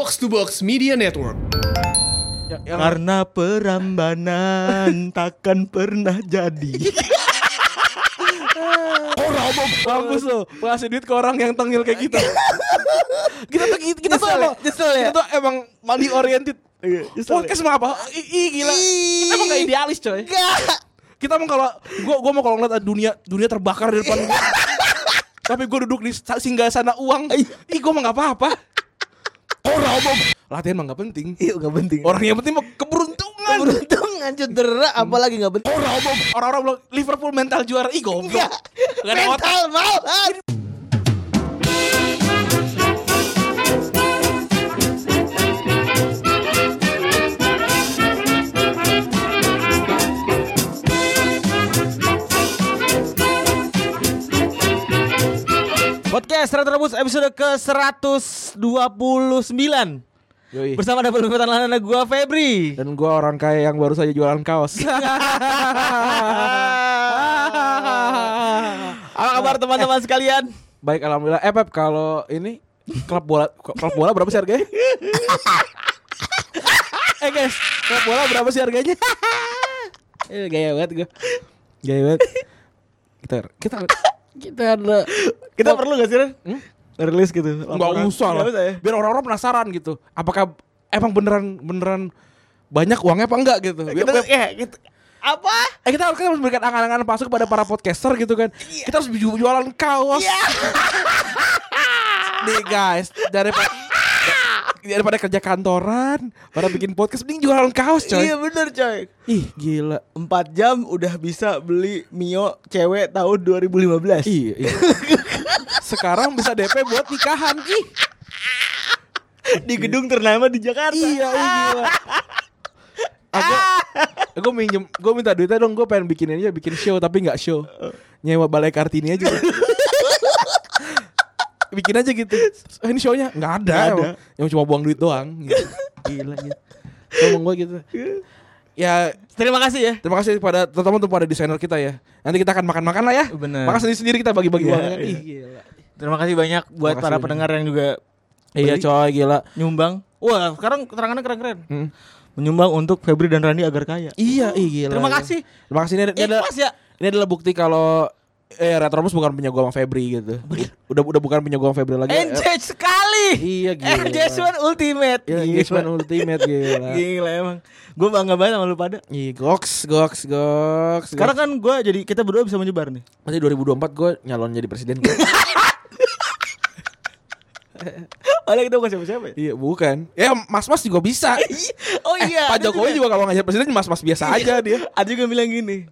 Box to Box Media Network. Ya, yang Karena perambanan takkan pernah jadi. bagus loh ngasih duit ke orang yang tengil kayak kita. kita tuh kita, kita tuh ya? emang, ya? kita tuh emang money oriented. Iya, nyesel Podcast mah apa? Ih, ih, gila. Kita emang gak idealis coy. Kita emang kalau gua gua mau kalau ngeliat dunia dunia terbakar di depan gua. Tapi gua duduk di singgah sana uang. Ih, gua mah gak apa-apa. Orang omong. Latihan mah gak penting. Iya gak penting. Orang yang penting mah keberuntungan. Keberuntungan cedera apalagi gak penting. Orang omong. Orang-orang bilang Liverpool mental juara. Ih, goblok. Otak. Mental malah. Podcast Retrobus episode ke-129 Yoi. Bersama double pimpinan lain gua Febri Dan gua orang kaya yang baru saja jualan kaos. Apa kabar teman-teman sekalian? Baik alhamdulillah. Eh Pep kalau ini klub bola klub bola berapa sih harganya? eh guys, klub bola berapa sih harganya? eh gaya banget gue. Gaya banget. Kita kita kita ada Kita perlu gak sih Ren? Rilis gitu nggak usah lah. Ya? Biar orang-orang penasaran gitu. Apakah emang beneran beneran banyak uangnya apa enggak gitu. Biar, Kita, biar- ya, gitu. Apa? eh, kita, kita harus memberikan angan-angan palsu kepada para podcaster gitu kan. Kita harus ju- jualan kaos. Nih guys, daripada daripada kerja kantoran, pada bikin podcast mending jualan kaos coy. Iya bener coy Ih, gila. 4 jam udah bisa beli Mio cewek tahun 2015 Iya, iya. Sekarang bisa DP buat nikahan. Ih, Di gedung ternama di Jakarta iya, iya gila. Aku, aku minjem, gue minta duitnya dong, gue pengen bikin aja, bikin show tapi nggak show, nyewa balai kartini aja. bikin aja gitu. Eh, ini shownya nggak ada, Nggak ada. yang cuma buang duit doang. Gitu. Gila gitu. Ngomong gue gitu. Ya Terima kasih ya terima kasih pada teman-teman tuh pada desainer kita ya. Nanti kita akan makan-makan lah ya. Bener. Makan sendiri-sendiri kita bagi-bagi Iya, uang kan. iya. Gila. Terima kasih banyak buat kasih para banyak. pendengar yang juga Iya coy gila. nyumbang Wah sekarang keterangannya keren-keren Hmm. Menyumbang untuk Febri dan Rani agar kaya Iya, ih gila. Terima kasih Terima kasih ini, ini adalah Ikhlas ya ini adalah bukti kalau eh Retrobus bukan punya gua sama Febri gitu. Udah udah bukan punya gua sama Febri lagi. Engage sekali Iya gila. Engagement ultimate Ya, engagement ultimate gila. Gila emang Gue bangga banget sama lu pada Ih, goks, goks, goks. Sekarang kan gue jadi kita berdua bisa menyebar nih nanti 2024 gue nyalon jadi presiden. Padahal kita bukan siapa-siapa ya iya, bukan. Ya, mas-mas juga bisa. Oh Eh, iya Pak ada Jokowi juga kalau nggak jadi presiden mas-mas biasa aja dia. Ada juga bilang gini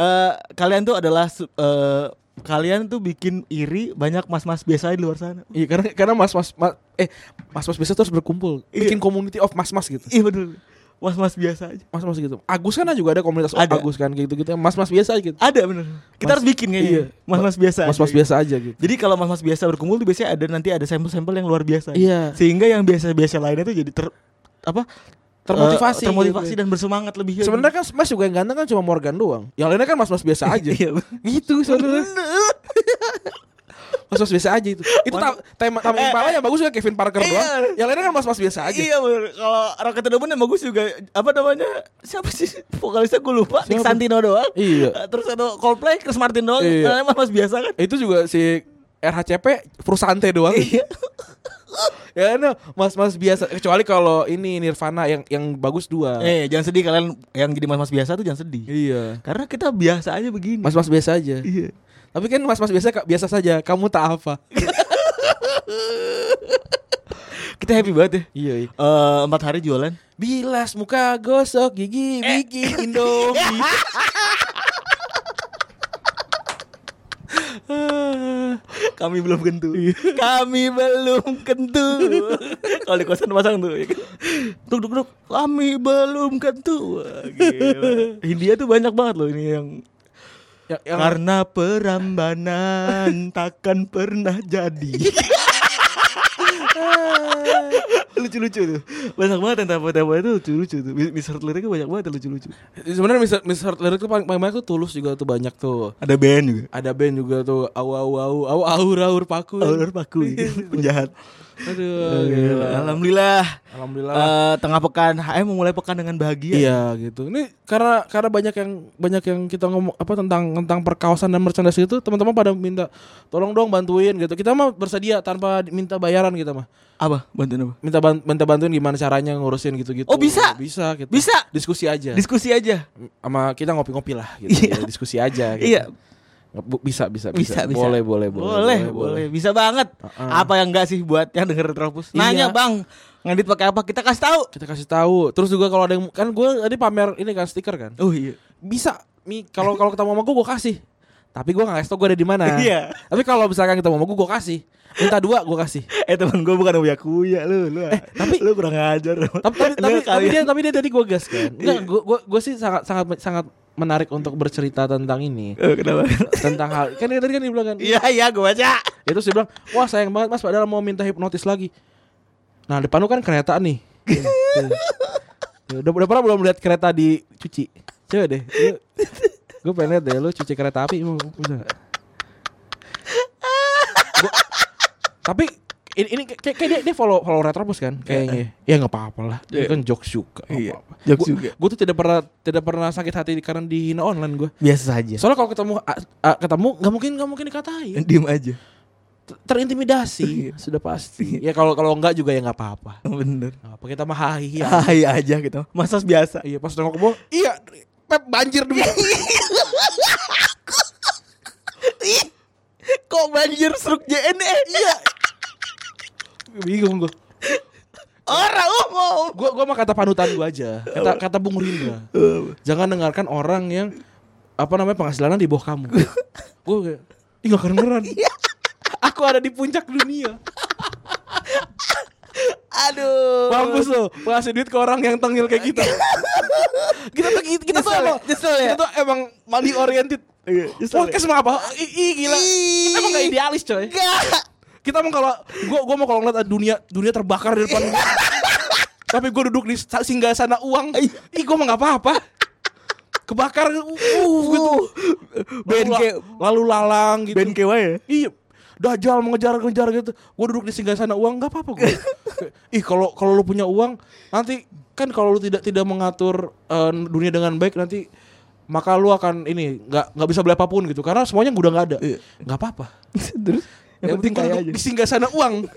eh Kalian tuh adalah eh, Kalian tuh bikin iri banyak mas-mas biasa di luar sana Iya, karena karena mas-mas ma- eh mas-mas biasa terus berkumpul, Iya. bikin community of mas-mas gitu. Iya betul Mas-mas biasa aja Mas-mas gitu. Agus kan juga ada komunitas Ada. Agus kan gitu gitu. Mas-mas biasa gitu. Ada bener Kita Mas- harus bikin kayaknya iya. Mas-mas biasa Mas-mas aja. biasa aja gitu. Jadi kalau mas-mas biasa berkumpul tuh biasanya ada nanti ada sampel-sampel yang luar biasa Iya. Sehingga yang biasa-biasa lainnya tuh jadi ter Apa Termotivasi eh, termotivasi gitu. dan bersemangat lebih Sebenarnya kan Mas juga yang ganteng kan cuma Morgan doang. Yang lainnya kan mas-mas biasa aja. Iya gitu sebenarnya. Mas-mas biasa aja itu. Itu ta- tema tema Eh, Impala yang bagus juga Kevin Parker Iya. doang. Yang lainnya kan mas-mas biasa aja. Iya Kalau Rocket Domen yang bagus juga Apa namanya Siapa sih Vokalisnya gue lupa Nick Siapa? Santino doang Iya. Eh, Terus ada Coldplay Chris Martin doang Iya. Iya. mas biasa kan Itu juga si RHCP Frusante doang. Iya ya no, mas-mas biasa kecuali kalau ini Nirvana yang yang bagus dua. Eh jangan sedih kalian Yang jadi mas-mas biasa tuh jangan sedih Iya. Karena kita biasa aja begini Mas-mas biasa aja. Iya Tapi kan mas-mas biasa biasa saja. Kamu tak apa. Kita happy banget ya iya. iya. Eh, Empat hari jualan Bilas muka gosok gigi bikin Indomie. Kami belum kentu. Kami belum kentu. Kalau di kosan pasang tuh ya kan? Duk duk duk. Kami belum kentu. Wah, gila. Hindia tuh banyak banget loh ini yang yang, yang Karena perambanan takkan pernah jadi lucu-lucu tuh. Banyak banget yang tempo-tempo itu lucu-lucu tuh. Misheard liriknya banyak banget yang lucu-lucu. Sebenarnya Miss Miss Heart lirik tuh paling, paling banyak tuh tulus juga tuh banyak tuh. Ada band juga. Ada band juga tuh au au au au aur aur paku. Aur paku penjahat. Aduh, gila. Alhamdulillah. Alhamdulillah. Eh, tengah pekan HM memulai pekan dengan bahagia. Iya gitu. Ini karena karena banyak yang banyak yang kita ngomong apa tentang tentang perkawasan dan merchandise itu teman-teman pada minta tolong dong bantuin gitu. Kita mah bersedia tanpa minta bayaran kita mah. Apa? Bantuin apa? Minta ban- minta bantuin gimana caranya ngurusin gitu-gitu. Oh, bisa? Bisa gitu. Bisa. Diskusi aja. Diskusi aja. sama kita ngopi-ngopi lah gitu. Iya. ya, diskusi aja gitu. Iya. Bisa, bisa, bisa. Bisa, bisa. Boleh, boleh, boleh. Boleh, boleh. Bisa banget. Uh-uh. Apa yang enggak sih buat yang denger? Nanya, Iya. Bang. Ngedit pakai apa? Kita kasih tahu. Kita kasih tahu. Terus juga kalau ada yang kan gue tadi pamer ini kan stiker kan. Oh iya. Bisa. Mi kalau kalau ketemu sama gue gue kasih. Tapi gue gak kasih tau gue ada di mana. Iya. Tapi kalau misalkan ketemu sama gue gue kasih. Minta dua gue kasih. Eh teman gue bukan uya kuya lu, lu. tapi- lu kurang ajar. Tapi tapi tapi, tapi dia tapi dia tadi gue gas kan. Enggak, Iya. gue gue gue sih sangat sangat sangat menarik untuk bercerita tentang ini. Eh, kenapa? tentang hal kan dia tadi kan dia bilang kan Iya iya gue baca. itu dia bilang wah sayang banget mas padahal mau minta hipnotis lagi nah depan lu kan kereta nih udah, udah pernah belum lihat kereta dicuci coba deh gue pengen lihat deh lu cuci kereta api mau bisa nggak? Gua- tapi ini, ini kayak, kayak dia, dia follow follow Retropus kan kayaknya ya nggak apa-apa lah Iya. kan jokes juga Iya, jokes Gua- juga. gue tuh tidak pernah tidak pernah sakit hati karena dihina online gue Biasa saja. soalnya kalau ketemu a- a- ketemu nggak mungkin nggak mungkin dikatain Diem aja. Ter- terintimidasi sudah pasti ya kalau kalau enggak juga ya nggak apa-apa Bener. Apa kita mah hai ya Hai aja gitu. Masa biasa. iya pas nengok ke bawah iya pep banjir dulu Kok banjir seruk JNE? Iya. bingung gue Orang umum. gue gue mah kata panutan gue aja. Kata kata Bung Rindra jangan dengarkan orang yang apa namanya penghasilannya di bawah kamu. Gue kayak ih nggak kedengeran. Aku ada di puncak dunia Aduh. mampus lo ngasih duit ke orang yang tengil kayak kita kita tuh kita tuh Nyesel ya? emang Nyesel ya? kita tuh emang money oriented. Iya, nyesel podcast mah apa? Ih, gila. Kita emang gak idealis coy. Enggak. kita mau kalau gua gua mau kalau ngeliat dunia dunia terbakar di depan gua. Tapi gua duduk di singgah sana uang. Ih gua mah nggak apa-apa. Kebakar uh, gitu. Band lalu, lalu lalang gitu. Kewa ya? iya dajal mengejar-ngejar gitu gua duduk di singgah sana uang nggak apa-apa gua ih kalau kalau lu punya uang nanti kan kalau lu tidak tidak mengatur eh, dunia dengan baik nanti maka lu akan ini nggak nggak bisa beli apa pun gitu karena semuanya udah nggak ada Iya. nggak apa-apa Terus yang penting kaya duduk aja. Di singgah sana uang.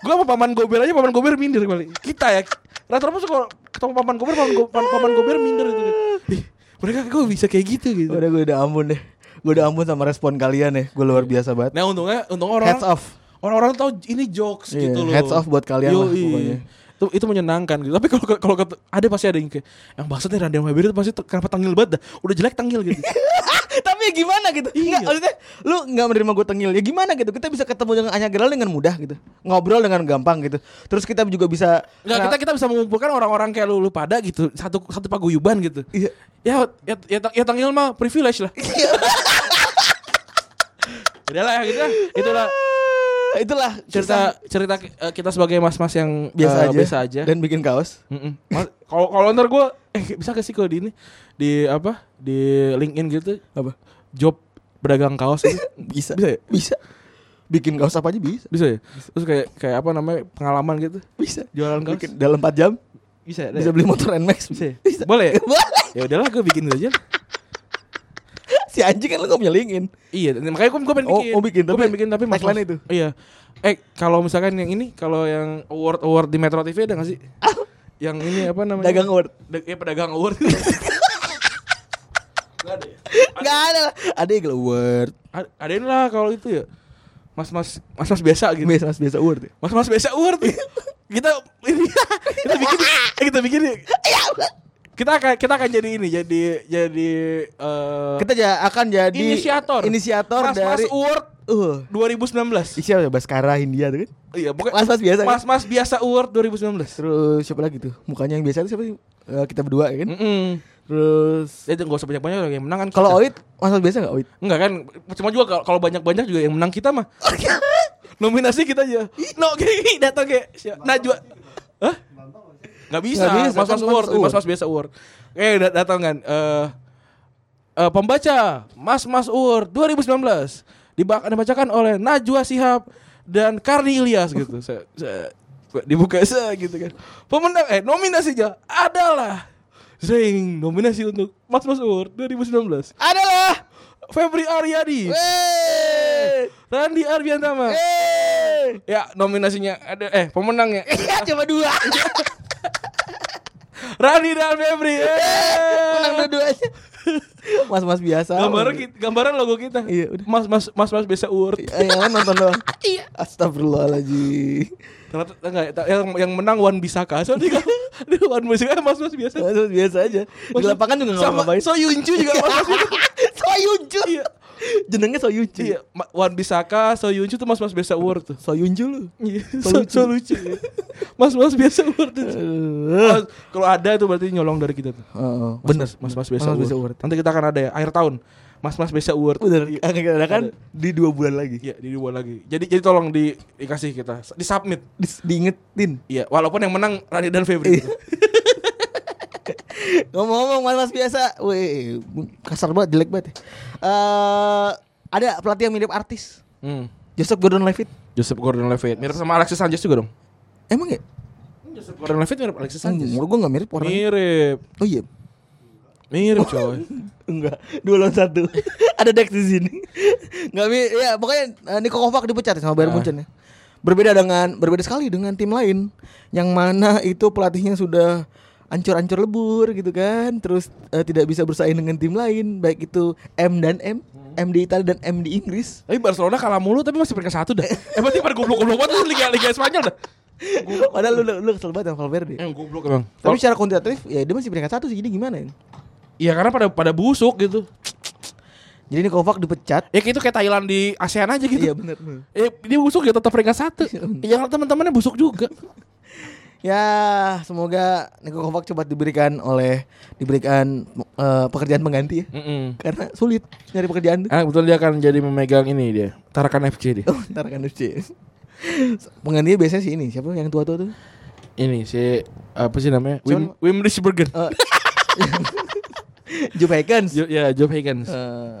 gua sama paman gober aja paman gober minder kali. Kita ya. Rata-rata kalau ketemu paman gober paman, go, paman, paman gober minder gitu. Ih, mereka kok bisa kayak gitu gitu. Udah gue udah ampun deh. Gue udah ampun sama respon kalian ya. Gue luar biasa banget. Nah untungnya untung orang Heads off. orang-orang tahu ini jokes Iya, gitu loh. heads off buat kalian lah Yoi. pokoknya. Itu itu menyenangkan gitu. Tapi kalau kalau ada pasti ada yang kayak yang maksud nih Randy Weber itu pasti kenapa tangil banget dah. Udah jelek tangil gitu. Tapi ya gimana gitu? Iya. Nggak, maksudnya lu nggak menerima gue tengil. Ya gimana gitu? Kita bisa ketemu dengan Anya Gerald dengan mudah gitu. Ngobrol dengan gampang gitu. Terus kita juga bisa Enggak, kita kita bisa mengumpulkan orang-orang kayak lu, lu pada gitu, satu satu paguyuban gitu. Iya. Ya ya ya, ya tangil mah privilege lah. Udah lah gitu lah. Itulah itulah cerita cerita eh, kita sebagai mas-mas yang biasa eh, aja. biasa aja. Dan bikin kaos. Kalau kalau ntar gue eh bisa gak sih kalau di ini di apa di LinkedIn gitu Apa? job pedagang kaos gitu. Bisa. Bisa ya? Bisa. Bikin kaos apa aja bisa. Bisa ya? Terus kayak kayak apa namanya pengalaman gitu Bisa. jualan kaos. Bikin dalam 4 jam Bisa ya? bisa beli motor Nmax. Bisa ya? Bisa. Boleh ya? Boleh. Ya udahlah gue bikin aja. Si anjing kan lu gak punya LinkedIn. Iya, makanya gue gue pengen Oh, bikin. oh, bikin, Gue tapi pengen bikin tapi tagline mas- itu. Iya. Eh, kalau misalkan yang ini, kalau yang award award di Metro TV ada gak sih? yang ini apa namanya? Dagang award. Da- ya pedagang award. Gak ada ya? Gak ada lah. Ada yang award. A- Adain lah kalau itu ya. Mas-mas mas-mas biasa gitu. Biasa biasa award. ya? Mas-mas biasa award. kita ini kita bikin kita bikin kita akan kita akan jadi ini jadi jadi eh Kita ja- akan jadi inisiator inisiator Mas-mas dari award uh 2019 siapa ya Baskara Hindia tuh kan? iya pokoknya Mas-mas biasa kan? mas-mas biasa award 2019 Terus siapa lagi tuh? Mukanya yang biasa tuh siapa sih? Eh, kita berdua ya kan? Mm-mm. Terus Ya gak usah banyak-banyak yang menang kan kalau. Oit, mas biasa gak Oit? Enggak kan Cuma juga kalau- banyak-banyak juga yang menang kita mah Nominasi kita aja No gini datang kayak? Najwa Hah? Nggak bisa, Nggak bisa, mas mas kan award, Mas mas mas biasa award. Eh dat- datang kan. Eh eh, pembaca Mas Mas Award 2019 Dibak- dibacakan oleh Najwa Sihab dan Karni Ilyas gitu. Saya, saya- dibuka saya gitu kan. Pemenang eh nominasinya adalah Zing nominasi untuk Mas Mas Award 2019 adalah Febri Aryadi, Wey. Randi Arbiantama. Wey. Ya nominasinya ada eh pemenangnya Ya cuma dua. Rani dan Febri. Menang dua-duanya. Mas-mas biasa. Gambaran kita, gambaran logo kita. Iya, udah. Mas Mas Mas Mas biasa award. Eh, yang lain nonton doang. Iya. Astagfirullahaladzim. Ternyata enggak yang yang menang Wan Bisaka. Soalnya kan dia Wan Bisaka Mas Mas biasa. Mas biasa aja. Di lapangan juga nggak Sama ngapain. So Yuncu juga Mas Mas biasa. Soyuncu. Iya. Jenengnya Soyuncu. Iya, Wan Bisaka, So Yuncu tuh Mas Mas biasa award tuh. Soyuncu lu. Iya, So so, lucu. so lucu. Mas Mas biasa award tuh. Mas, Kalau ada itu berarti nyolong dari kita tuh. Heeh, Mas, bener. Mas Mas biasa Mas Mas award. Nanti kita akan ada ya akhir tahun. Mas Mas biasa award. Bener. Akan Ada. di dua bulan lagi. Iya, di dua lagi. Jadi jadi tolong di dikasih kita, di submit. Di- diingetin. Iya, walaupun yang menang Rani dan Febri. Iya. Ngomong-ngomong mas-mas biasa, weh kasar banget, jelek banget. ya. Eh ada pelatih yang mirip artis, Hmm. Joseph Gordon-Levitt. Joseph Gordon-Levitt mirip sama Alexis Sanchez juga dong. Emang ya? Joseph Gordon-Levitt mirip Alexis Sanchez. Enggak, gue gak mirip orang. Mirip. Oh iya. Mirip coy. Enggak, dua lawan satu. Ada Dex di sini. Enggak ya pokoknya eh, Niko Kovac dipecat ya sama Bayern Ah. Munchen ya. Berbeda dengan berbeda sekali dengan tim lain yang mana itu pelatihnya sudah ancur-ancur lebur gitu kan, terus eh, tidak bisa bersaing dengan tim lain, baik itu M dan M, M di Italia dan M di Inggris. Tapi Barcelona kalah mulu tapi masih peringkat satu dah. Eh berarti pada goblok-goblok banget tuh Liga Liga Spanyol dah. Padahal lu, lu, lu kesel banget sama Valverde. Eh goblok emang. Tapi secara kuantitatif ya dia masih peringkat satu sih, jadi gimana ya? Iya karena pada pada busuk gitu. Jadi Niko Kovac dipecat. Ya kayak itu kayak Thailand di ASEAN aja gitu. Iya benar. benar. Eh dia busuk ya tetap peringkat satu. Ya teman-temannya busuk juga. Ya, semoga Niko Kovac cepat diberikan oleh diberikan eh, pekerjaan pengganti ya. Mm-mm. Karena sulit nyari pekerjaan. Ah, betul dia akan jadi memegang ini dia. Tarakan FC dia. Oh, ntar kan FC. Penggantinya biasanya sih ini, siapa yang tua-tua tuh? Ini si apa sih namanya? Wim? Wim Risbergen. Eh, Joe Haykens. Jo- ya Joe Higgins. Eh,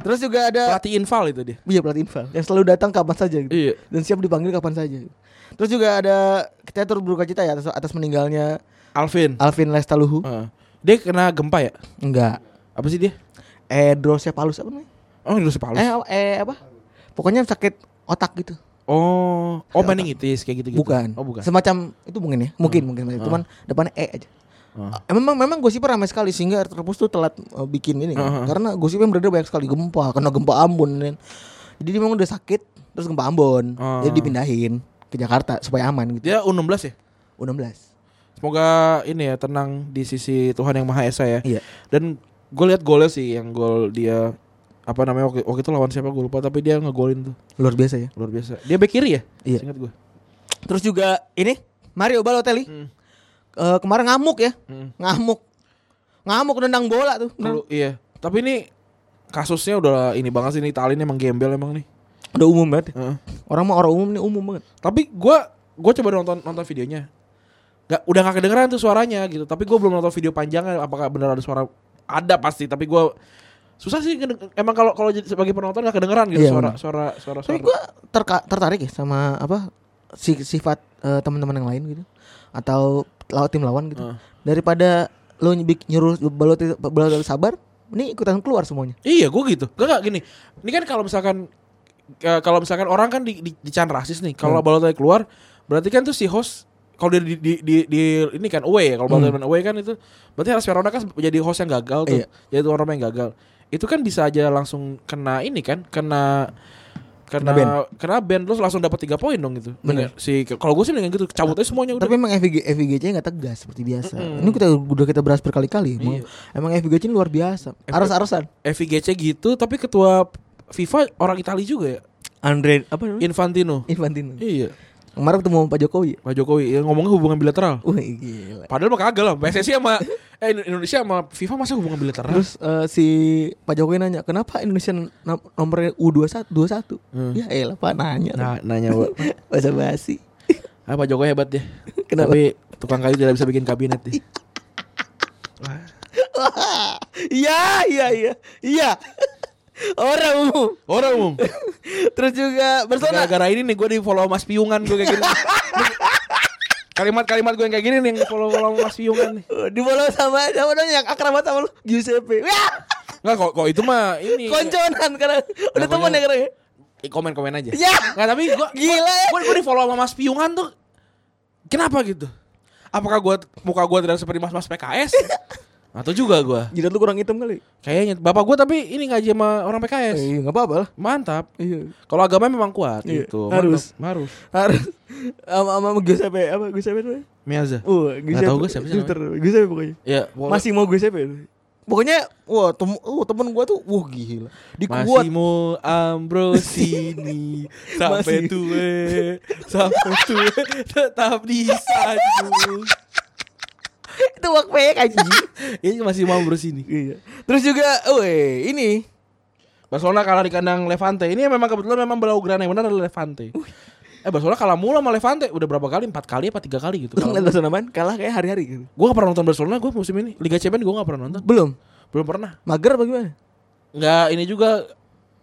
terus juga ada Pelatih Inval itu dia. Iya pelatih infal yang selalu datang kapan saja gitu. Iya. Dan siap dipanggil kapan saja. Terus juga ada kita turut berduka cita ya atas, atas meninggalnya Alvin. Alvin Lestaluhu. Heeh. dia kena gempa ya? Enggak. Apa sih dia? Hidrocephalus apa namanya? Oh, hidrocephalus. Eh, eh apa? Pokoknya sakit otak gitu. Oh, oh meningitis kayak gitu-gitu. Bukan. Oh, bukan. Semacam itu mungkin ya. Mungkin mungkin cuman depannya E aja. Eh, memang memang gosipnya ramai sekali sehingga Terpus tuh telat eh, bikin ini kan. Ah, ah. Karena gosipnya beredar banyak sekali gempa, kena gempa Ambon kan. Jadi dia memang udah sakit terus gempa Ambon. Ah. Jadi dipindahin ke Jakarta supaya aman gitu. Dia U16 ya? U16. Semoga ini ya tenang di sisi Tuhan yang Maha Esa ya. Iya. Dan gue lihat golnya sih yang gol dia apa namanya waktu, waktu itu lawan siapa gue lupa tapi dia ngegolin tuh Luar biasa ya. luar biasa. Dia back kiri ya? Iya. Ingat gue. Terus juga ini Mario Balotelli. Hmm. Eh, kemarin ngamuk ya. Hmm. Ngamuk. Ngamuk nendang bola tuh. Kalau iya. Tapi ini kasusnya udah ini banget sih ini Itali ini emang gembel emang nih. Udah umum banget. Heeh. Orang mah orang umum nih umum banget. Tapi gue gue coba nonton nonton videonya. Gak, udah gak kedengeran tuh suaranya gitu. Tapi gue belum nonton video panjangnya apakah benar ada suara ada pasti. Tapi gue susah sih emang kalau kalau jadi sebagai penonton gak kedengeran gitu Iya, suara, benar. suara suara Tapi suara. gue tertarik ya sama apa si sifat eh, teman-teman yang lain gitu atau lawan tim lawan gitu. Heeh. Daripada lo nyebik nyuruh Balotelli, Balotelli sabar, ini ikutan keluar semuanya. Iya gue gitu. Gak, gak gini. Ini kan kalau misalkan eh, kalau misalkan orang kan di, di, dican rasis nih. Kalau Hmm. Balotelli keluar, berarti kan tuh si host kalau dia di, di, di, di- ini kan away ya. Kalau Balotelli main away kan itu berarti Aras Verona kan jadi host yang gagal tuh. Iya. Jadi tuan rumah yang gagal. Itu kan bisa aja langsung kena ini kan, kena kena Kena ban. kena ban terus langsung dapat tiga poin dong gitu. Bener. Si kalau gue sih dengan gitu cabut aja semuanya udah. Tapi emang FVG FVG-nya nggak tegas seperti biasa. Ini kita udah kita bahas berkali-kali. Emang, Iya. emang FVG ini luar biasa. Aras-arasan. FIGC gitu tapi ketua FIFA orang Italia juga ya. Andre apa namanya? Infantino. Infantino. Iya. Kemarin ketemu sama Pak Jokowi. Pak Jokowi yang ngomongnya hubungan bilateral. Wah gila. Padahal mah kagak lah. PSSI sama eh Indonesia sama FIFA masa hubungan bilateral? Terus eh, si Pak Jokowi nanya, kenapa Indonesia nom- nomornya U21 21? Hmm. Ya elah Pak nanya. nah, nanya Pak. Bahasa basi. Ah, Pak Jokowi hebat ya. Kenapa? Tapi tukang kayu tidak bisa bikin kabinet deh. Iya, iya, iya. Iya. Orang umum. Orang umum. Terus juga Barcelona. Gara-gara ini nih gue di follow Mas Piungan gue kayak gini. Kalimat-kalimat gue yang kayak gini nih yang di follow follow Mas Piungan nih. Di follow sama sama dong yang akrab sama lu Giuseppe. Enggak kok kok itu mah ini. konconan karena udah teman ya karena. Eh, komen-komen aja. Ya. Nggak tapi gue Gila ya. Gue gue di follow sama Mas Piungan tuh. Kenapa gitu? Apakah gue muka gue tidak seperti Mas Mas PKS? Atau juga gue? Jidat lu kurang hitam kali. Kayaknya bapak gue tapi ini ngaji sama orang PKS. Iya, enggak apa-apa lah. Mantap. Iya. Kalau agama memang kuat Iya, gitu. harus. Mantap. Harus. Harus sama sama Giuseppe apa Giuseppe tuh? Miaza. Uh, Giuseppe. tahu gue siapa Twitter, pokoknya. Ya, pokoknya- Masih mau Giuseppe. Pokoknya wah tem uh, temen gua tuh wah gila. Di kuat Massimo Ambrosini sampai tua sampai tua tetap disanjung. itu wakpek aja. Ini masih mau Ambrosini. iya. Terus juga weh ini Barcelona kalah di kandang Levante. Ini memang kebetulan memang Blaugrana yang benar adalah Levante. Eh Barcelona kalah mula sama Levante udah berapa kali? Empat kali apa tiga kali gitu. lu ngeliat Barcelona main kalah kayak hari-hari gitu. Gue gak pernah nonton Barcelona gue musim ini. Liga Champions gue gak pernah nonton. Belum. Belum pernah. Mager apa gimana? Nggak ini juga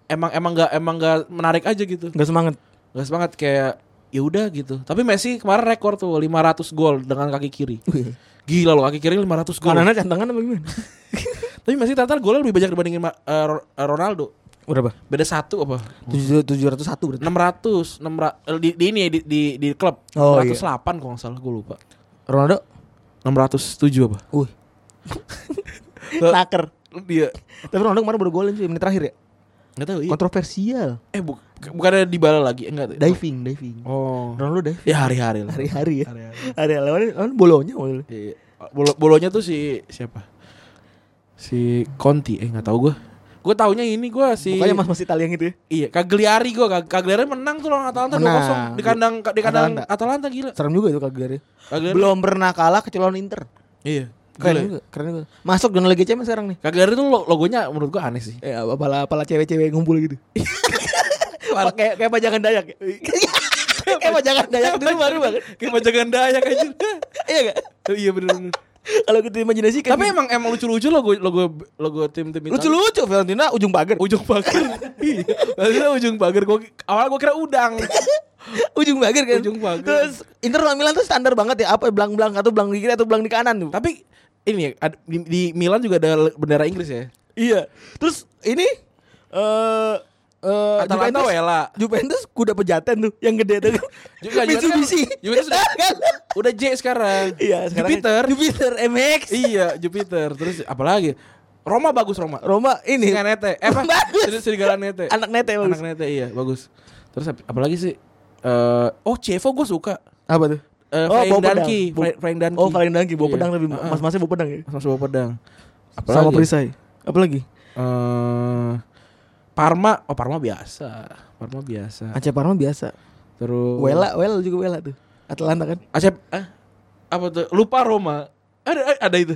emang emang nggak emang nggak menarik aja gitu. Enggak semangat. Gak semangat kayak ya udah gitu. Tapi Messi kemarin rekor tuh 500 gol dengan kaki kiri. Gila loh kaki kiri 500 gol. Kanannya cantangan apa gimana? Tapi Messi ternyata golnya lebih banyak dibandingin eh, eh, Ronaldo. Berapa? Beda satu apa? Tujuh tujuh ratus satu berarti. 600, 600 di, di ini ya, di, di di klub. Oh, 608 kalau nggak salah gue lupa. Ronaldo? 607 apa? Wih. Naker. Dia Tapi Ronaldo kemarin baru golin sih menit terakhir ya. nggak tahu iya. Kontroversial. Eh bu, bukannya di bala lagi enggak. Diving, diving. Oh. Ronaldo diving. Ya hari-hari lah. Hari-hari ya. Hari-hari. Hari lawan lawan bolonya maksudnya. Iya. Bolo, bolonya tuh si siapa? Si Conti, eh nggak tahu gue. Gue taunya ini gue si Pokoknya mas mas Italia yang itu ya. Iya, Cagliari gue, Cagliari menang tuh lawan Atalanta Menang. 2-0 di kandang di kandang Atalanta. Atalanta, gila. Serem juga itu Cagliari. Cagliari. Belum pernah kalah kecuali lawan Inter. Iya. Keren Gila. juga, keren juga. Masuk zona Liga Champions sekarang nih. Cagliari tuh lo- logonya menurut gue aneh sih. Eh, apalah apalah cewek-cewek ngumpul gitu. kayak kayak pajangan Dayak. ya. kayak pajangan Dayak dulu baru banget. Kayak pajangan Dayak aja. Iya enggak? iya bener-bener. Kalau kita imajinasikan Tapi emang emang lucu-lucu logo logo logo tim-tim Italia. lucu-lucu Valentina ujung pagar. Ujung pagar. Iya. Maksudnya ujung pagar gua awal gua kira udang. ujung pagar kan. Ujung pagar. Terus Inter lawan Milan tuh standar banget ya, apa belang-belang atau belang di kiri atau belang di kanan tuh. Tapi ini ya, di, di Milan juga ada bendera Inggris ya. Iya. Terus ini eh eh Atalanta Juventus- Wela. Juventus kuda pejaten tuh yang gede tuh. Juga Mitsubishi. Juventus udah, kan? udah J sekarang. Iya, sekarang Jupiter. Jupiter MX. iya, Jupiter. Terus apalagi? Roma bagus Roma. Roma ini Singa Nete. Eh apa? Bagus. Seri- Serigala Nete. anak nete bagus. Anak Nete iya, bagus. Terus ap- apalagi sih? Eh, oh, Cevo gue suka. Apa tuh? Eh, Oh, Frank bawa pedang. Danki, Frank, Danki. Oh, Frank Danki bawa Iya. pedang Heeh. mas-masnya bawa pedang ya. Mas bawa pedang. Sama perisai. Apa lagi? Eh, Parma, oh Parma biasa. Parma biasa. Aceh Parma biasa. Terus Wela, Wela juga Wela tuh. Atalanta kan. Acep ah, apa tuh? Lupa Roma. Ada ada itu.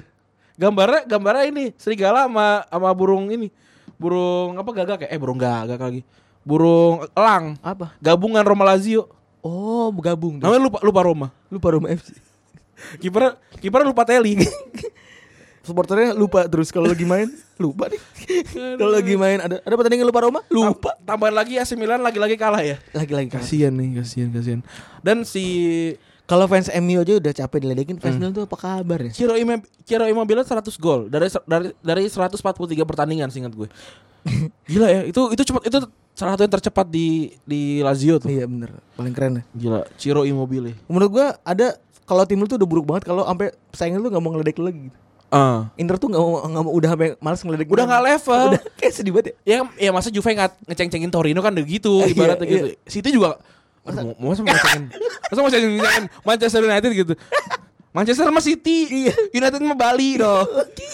Gambarnya gambarnya ini serigala sama sama burung ini. Burung apa gagak ya? Eh burung gagak lagi. Burung elang. Apa? Gabungan Roma Lazio. Oh, bergabung. tuh. Namanya lupa lupa Roma. Lupa Roma FC. Kiper kiper lupa Teli. Supporternya lupa terus kalau lagi main lupa nih. kalau lagi main ada ada pertandingan lupa Roma? Lupa. Tambahan lagi AC Milan lagi-lagi kalah ya. Lagi-lagi. Kasian nih, kasian, kasian. Dan si Kalau fans MU aja udah capek diledekin, fans Milan tuh apa kabar ya? Ciro Immobile, Ciro Immobile 100 gol dari dari dari 143 pertandingan seingat gue. Gila ya, itu itu cepat itu salah satu yang tercepat di di Lazio tuh. Iya bener, paling keren ya. Gila, Ciro Immobile. Menurut gua ada kalau tim lu tuh udah buruk banget kalau sampai saingan lu nggak mau ngeledek lagi. gitu. Ah. Inter tuh nggak mau nggak mau udah malas ngeledek. Udah nggak level. Udah kayak sedih banget ya. Ya, ya masa Juve nggak ngeceng-cengin Torino kan udah gitu Iya, ibaratnya iya. gitu. City juga masa mau masa mau ngecengin masa mau ngecengin Manchester United gitu. Manchester sama City. United sama Bali dong.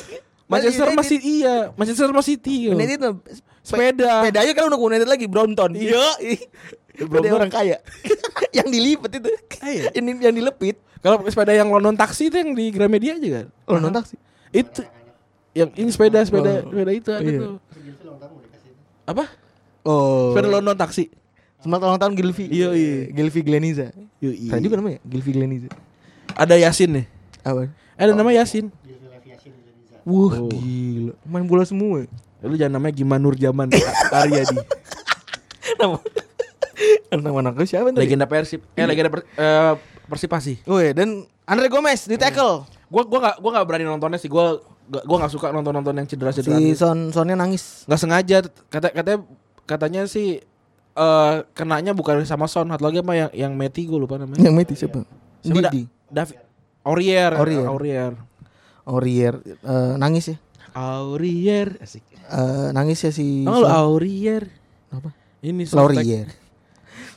Manchester sama City iya, Manchester sama City. yo. United tuh Sepeda. Sepedanya kan udah United lagi Brompton. Iya. Sepeda orang kaya. yang dilipet itu. iya. Yang, yang dilepit. Kalau sepeda yang London taksi itu yang di Gramedia aja kan? Non taksi. Itu yang ini sepeda sepeda Oh. sepeda itu ada Iya. tuh. Apa? Oh. Sepeda London taksi. Selamat ulang tahun Gilvi. Iya, iya. Gilvi Gleniza. Yoi. Keren juga namanya, Gilvi Gleniza. Ada Yasin nih. Apa? Eh, ada nama Yasin. Wah, gila. Main bola semua. Lu jangan namanya Gimanur Zaman Aryadi. Nama Nama anaknya siapa tadi? legenda Persib. Eh legenda per, eh, Persipasi. Woi, dan Andre Gomez di tackle. Gua gua gak gua gak berani nontonnya sih. Gua gak, gua gak suka nonton-nonton yang cedera-cedera. Si gitu. Son Sonnya nangis. Nggak sengaja kata katanya katanya sih eh kenanya bukan sama Son, satu lagi apa yang yang Meti gue lupa namanya. Yang mati siapa? Siapa da- Didi. David Aurier. Aurier. Aurier. Aurier eh, nangis ya. Aurier. Asik. Eh, nangis ya si Oh. Aurier. apa? Ini. Laurier.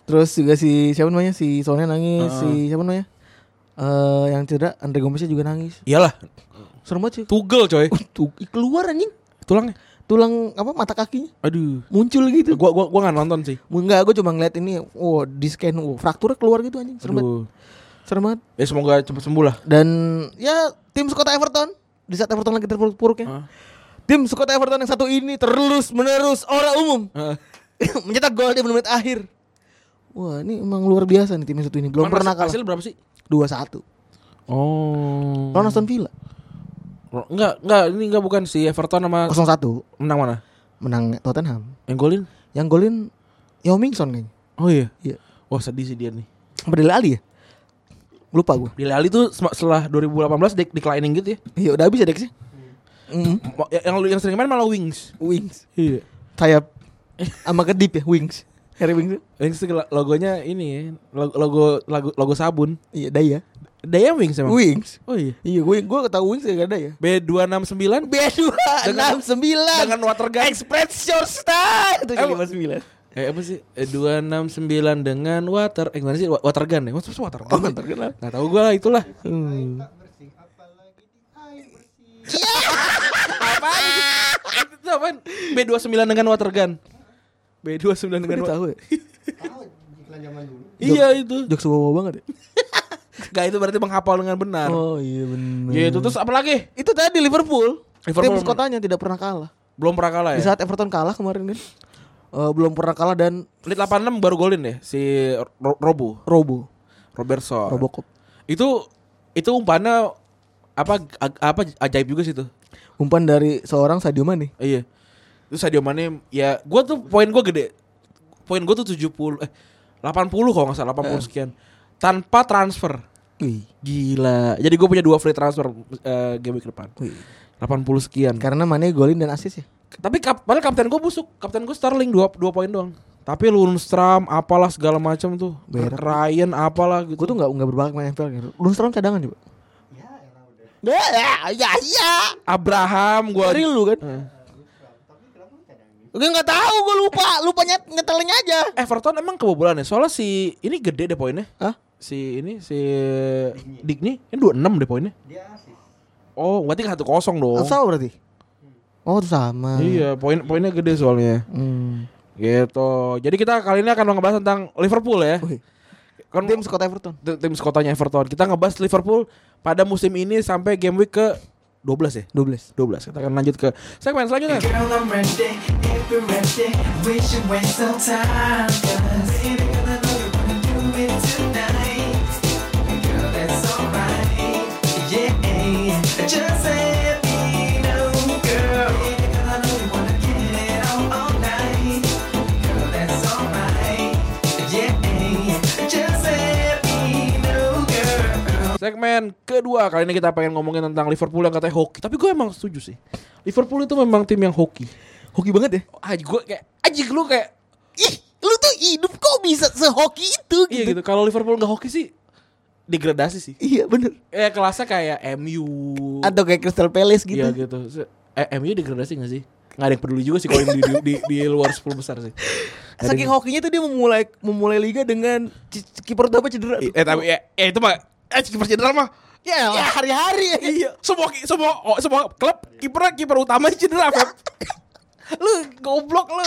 Terus juga si siapa namanya? Si Sonnya nangis, Heeh. si siapa namanya? Eh yang cedera Andre Gomeznya juga nangis. Iyalah, Serem banget sih. tugel coy. Uh, tuh, keluar anjing. Tulangnya. Tulang apa mata kakinya Aduh. muncul gitu. Gua gua gua nggak nonton sih. Enggak, gue cuma ngeliat ini, wow, di scan, wow, frakturnya keluar gitu anjing. Serem banget. Serem banget. Ya semoga cepat sembuh lah. Dan ya tim Skota Everton di saat Everton lagi terpuruk-puruknya. Heeh. Tim Skota Everton yang satu ini terus menerus ora umum Heeh. mencetak gol di menit akhir. Wah, ini emang luar biasa nih tim yang satu ini. Belum Mana pernah kalah. Hasil berapa sih? 2-1. Oh. Lawan Aston Villa Enggak, enggak, ini enggak bukan si Everton sama 0-1 menang mana? menang Tottenham. Yang golin? Yang golin Yao Mingson kayaknya. Oh iya. Iya. Wah, sedih sih dia nih. Dele Ali ya? Lupa gue. Dele Alli tuh setelah 2018 dek declining gitu ya. Iya, udah habis ya Dex ya? Mm. Ya- Yang yang sering main malah Wings. Wings. Iya. Sayap sama kedip ya, Wings. Harry Wings. Wings tuh logonya ini logo logo logo, logo sabun. Iya, Daya. Daya Wings emang. Wings. Oh iya. Iya, gue gue tahu Wings ya gak ada ya. B269 B2 Dengan- 69 dengan watergun. Express Your Style itu Eh, 59. Eh apa sih? Eh, 269 dengan water Eh gimana sih? Wa- Watergun ya? What's watergun? Oh, watergun lah. Gak tau gue lah itulah Hmm. Apaan? Itu apaan? B29 dengan watergun B29 Gue dengan udah tahu ya. Iya itu Jokes wow banget ya. Gak itu berarti menghafal dengan benar Oh iya benar. Gitu terus apa lagi? Itu tadi Liverpool. Liverpool. Tim kotanya tidak pernah kalah. Belum pernah kalah Di ya? saat Everton kalah kemarin kan. eh, belum pernah kalah dan Menit 86 baru golin ya Si Ro- Robo Robo, Robertson Robocop. Itu Itu umpannya Apa apa ajaib juga sih tuh Umpan dari seorang Sadio Mane. Iya. Terus Sadio Mane ya gua tuh poin gua gede. Poin gua tuh 70 eh 80 kalau nggak salah 80 sekian. Tanpa transfer. Wih. Gila. Jadi gue punya dua free transfer eh, game week depan. Wih. 80 sekian. Karena Mane golin dan assist ya. Tapi kap, padahal kapten gue busuk. Kapten gue Sterling 2 2 poin doang. Tapi Lundstram apalah segala macam tuh. Berak. Ryan apalah gitu. Gue tuh nggak nggak berbakat main NFL kan. Lundstrom cadangan coba. Ya, ya, ya, ya. Abraham gua Dari lu kan? Eh. Gue nggak tahu, gue lupa, lupa nyet nyetelin aja. Everton emang kebobolan ya. Soalnya si ini gede deh poinnya. Hah? Si ini si Digny ini 26 deh poinnya. Oh, berarti satu kosong dong. Sama berarti? Oh, sama. Iya, poin poinnya gede soalnya. Hmm. Gitu. Jadi kita kali ini akan ngebahas tentang Liverpool ya. Wih. Kan Tim Scott Everton. tim, tim sekotanya Everton. Kita ngebahas Liverpool pada musim ini sampai game week ke 12 ya. 12. 12. Kita akan lanjut ke segmen selanjutnya. Girl, Segmen kedua kali ini kita pengen ngomongin tentang Liverpool yang katanya hoki. Tapi gue emang setuju sih. Liverpool itu memang tim yang hoki. Hoki banget ya? Ah, gue kayak aja lu kayak Ih, lu tuh hidup kok bisa sehoki itu iya gitu. gitu. Kalau Liverpool nggak hoki sih degradasi sih. Iya bener. Eh kelasnya kayak MU. Atau kayak Crystal Palace gitu. Iya gitu. Eh, MU degradasi gak sih? Gak ada yang peduli juga sih kalau yang di, di, di, di luar 10 besar sih. Nggak Saking hokinya tuh dia memulai memulai liga dengan kiper utama cedera. tuh. Eh tapi ya, eh itu mah eh kiper cedera mah. Ya, ya hari-hari ya. Iya, semua semua oh, semua klub kiper kiper utama cedera, Feb. lu goblok lu.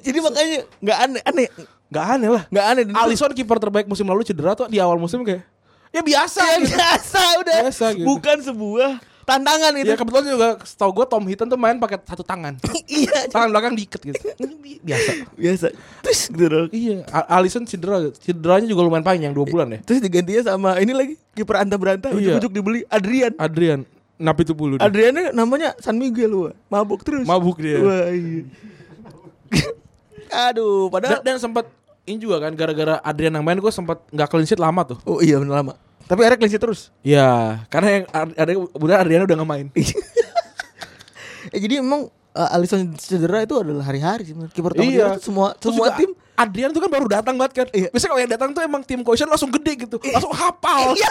Jadi makanya nggak aneh aneh Gak aneh lah. nggak aneh. Alisson kiper terbaik musim lalu cedera tuh di awal musim kayak ya biasa Ya, gitu. biasa udah. Biasa gitu. Bukan sebuah tantangan itu. Iya kebetulan juga setahu gue Tom Hinton tuh main pakai satu tangan. iya, tangan belakang diikat gitu. Biasa. biasa. Terus gitu dong. Iya, Alisson cedera. Cederanya juga lumayan panjang 2 bulan ya. Terus digantinya sama ini lagi kiper anta beranta Iya. ujuk-ujuk dibeli Adrian. Adrian napi itu bulu. Adriannya namanya San Miguel wah. Mabuk terus. Mabuk dia. Wah, iya. Aduh, Dan, padahal dan sempat ini juga kan gara-gara Adrian yang main gue sempat nggak clean sheet lama tuh. Oh iya benar lama. Tapi akhirnya clean sheet terus. Iya, karena yang ada udah Adrian udah nggak main. Eh, jadi emang uh, Alisson cedera itu adalah hari-hari sih. Kiper Iya. semua Terus semua tim Adrian tuh kan baru datang banget kan. Iya. Biasanya kalau yang datang tuh emang tim cohesion langsung gede gitu, langsung hafal. Iya,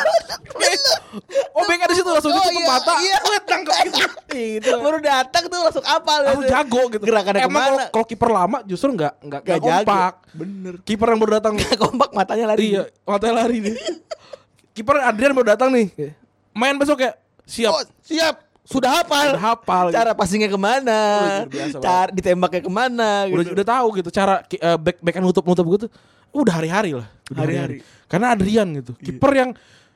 oh, BK di situ langsung Oh, ditutup iya, mata, iya. lihat nangkep gitu. Itu. baru datang tuh langsung apal Langsung gitu. jago gitu. Gerakannya Emang ke mana? kalau kiper lama justru nggak nggak Gak nggak kompak. Bener. Kiper yang baru datang Kompak matanya lari. Iya, matanya lari nih. Kiper Adrian baru datang nih. Main besok ya. Siap. Oh, siap. Sudah hafal. Udah hafal. gitu. Cara passingnya ke mana? Cara ditembaknya ke mana? udah gitu. udah tahu gitu cara eh, back backan nutup nutup gitu. Udah hari-hari lah. Udah Hari-hari. Karena Adrian gitu. Kiper yang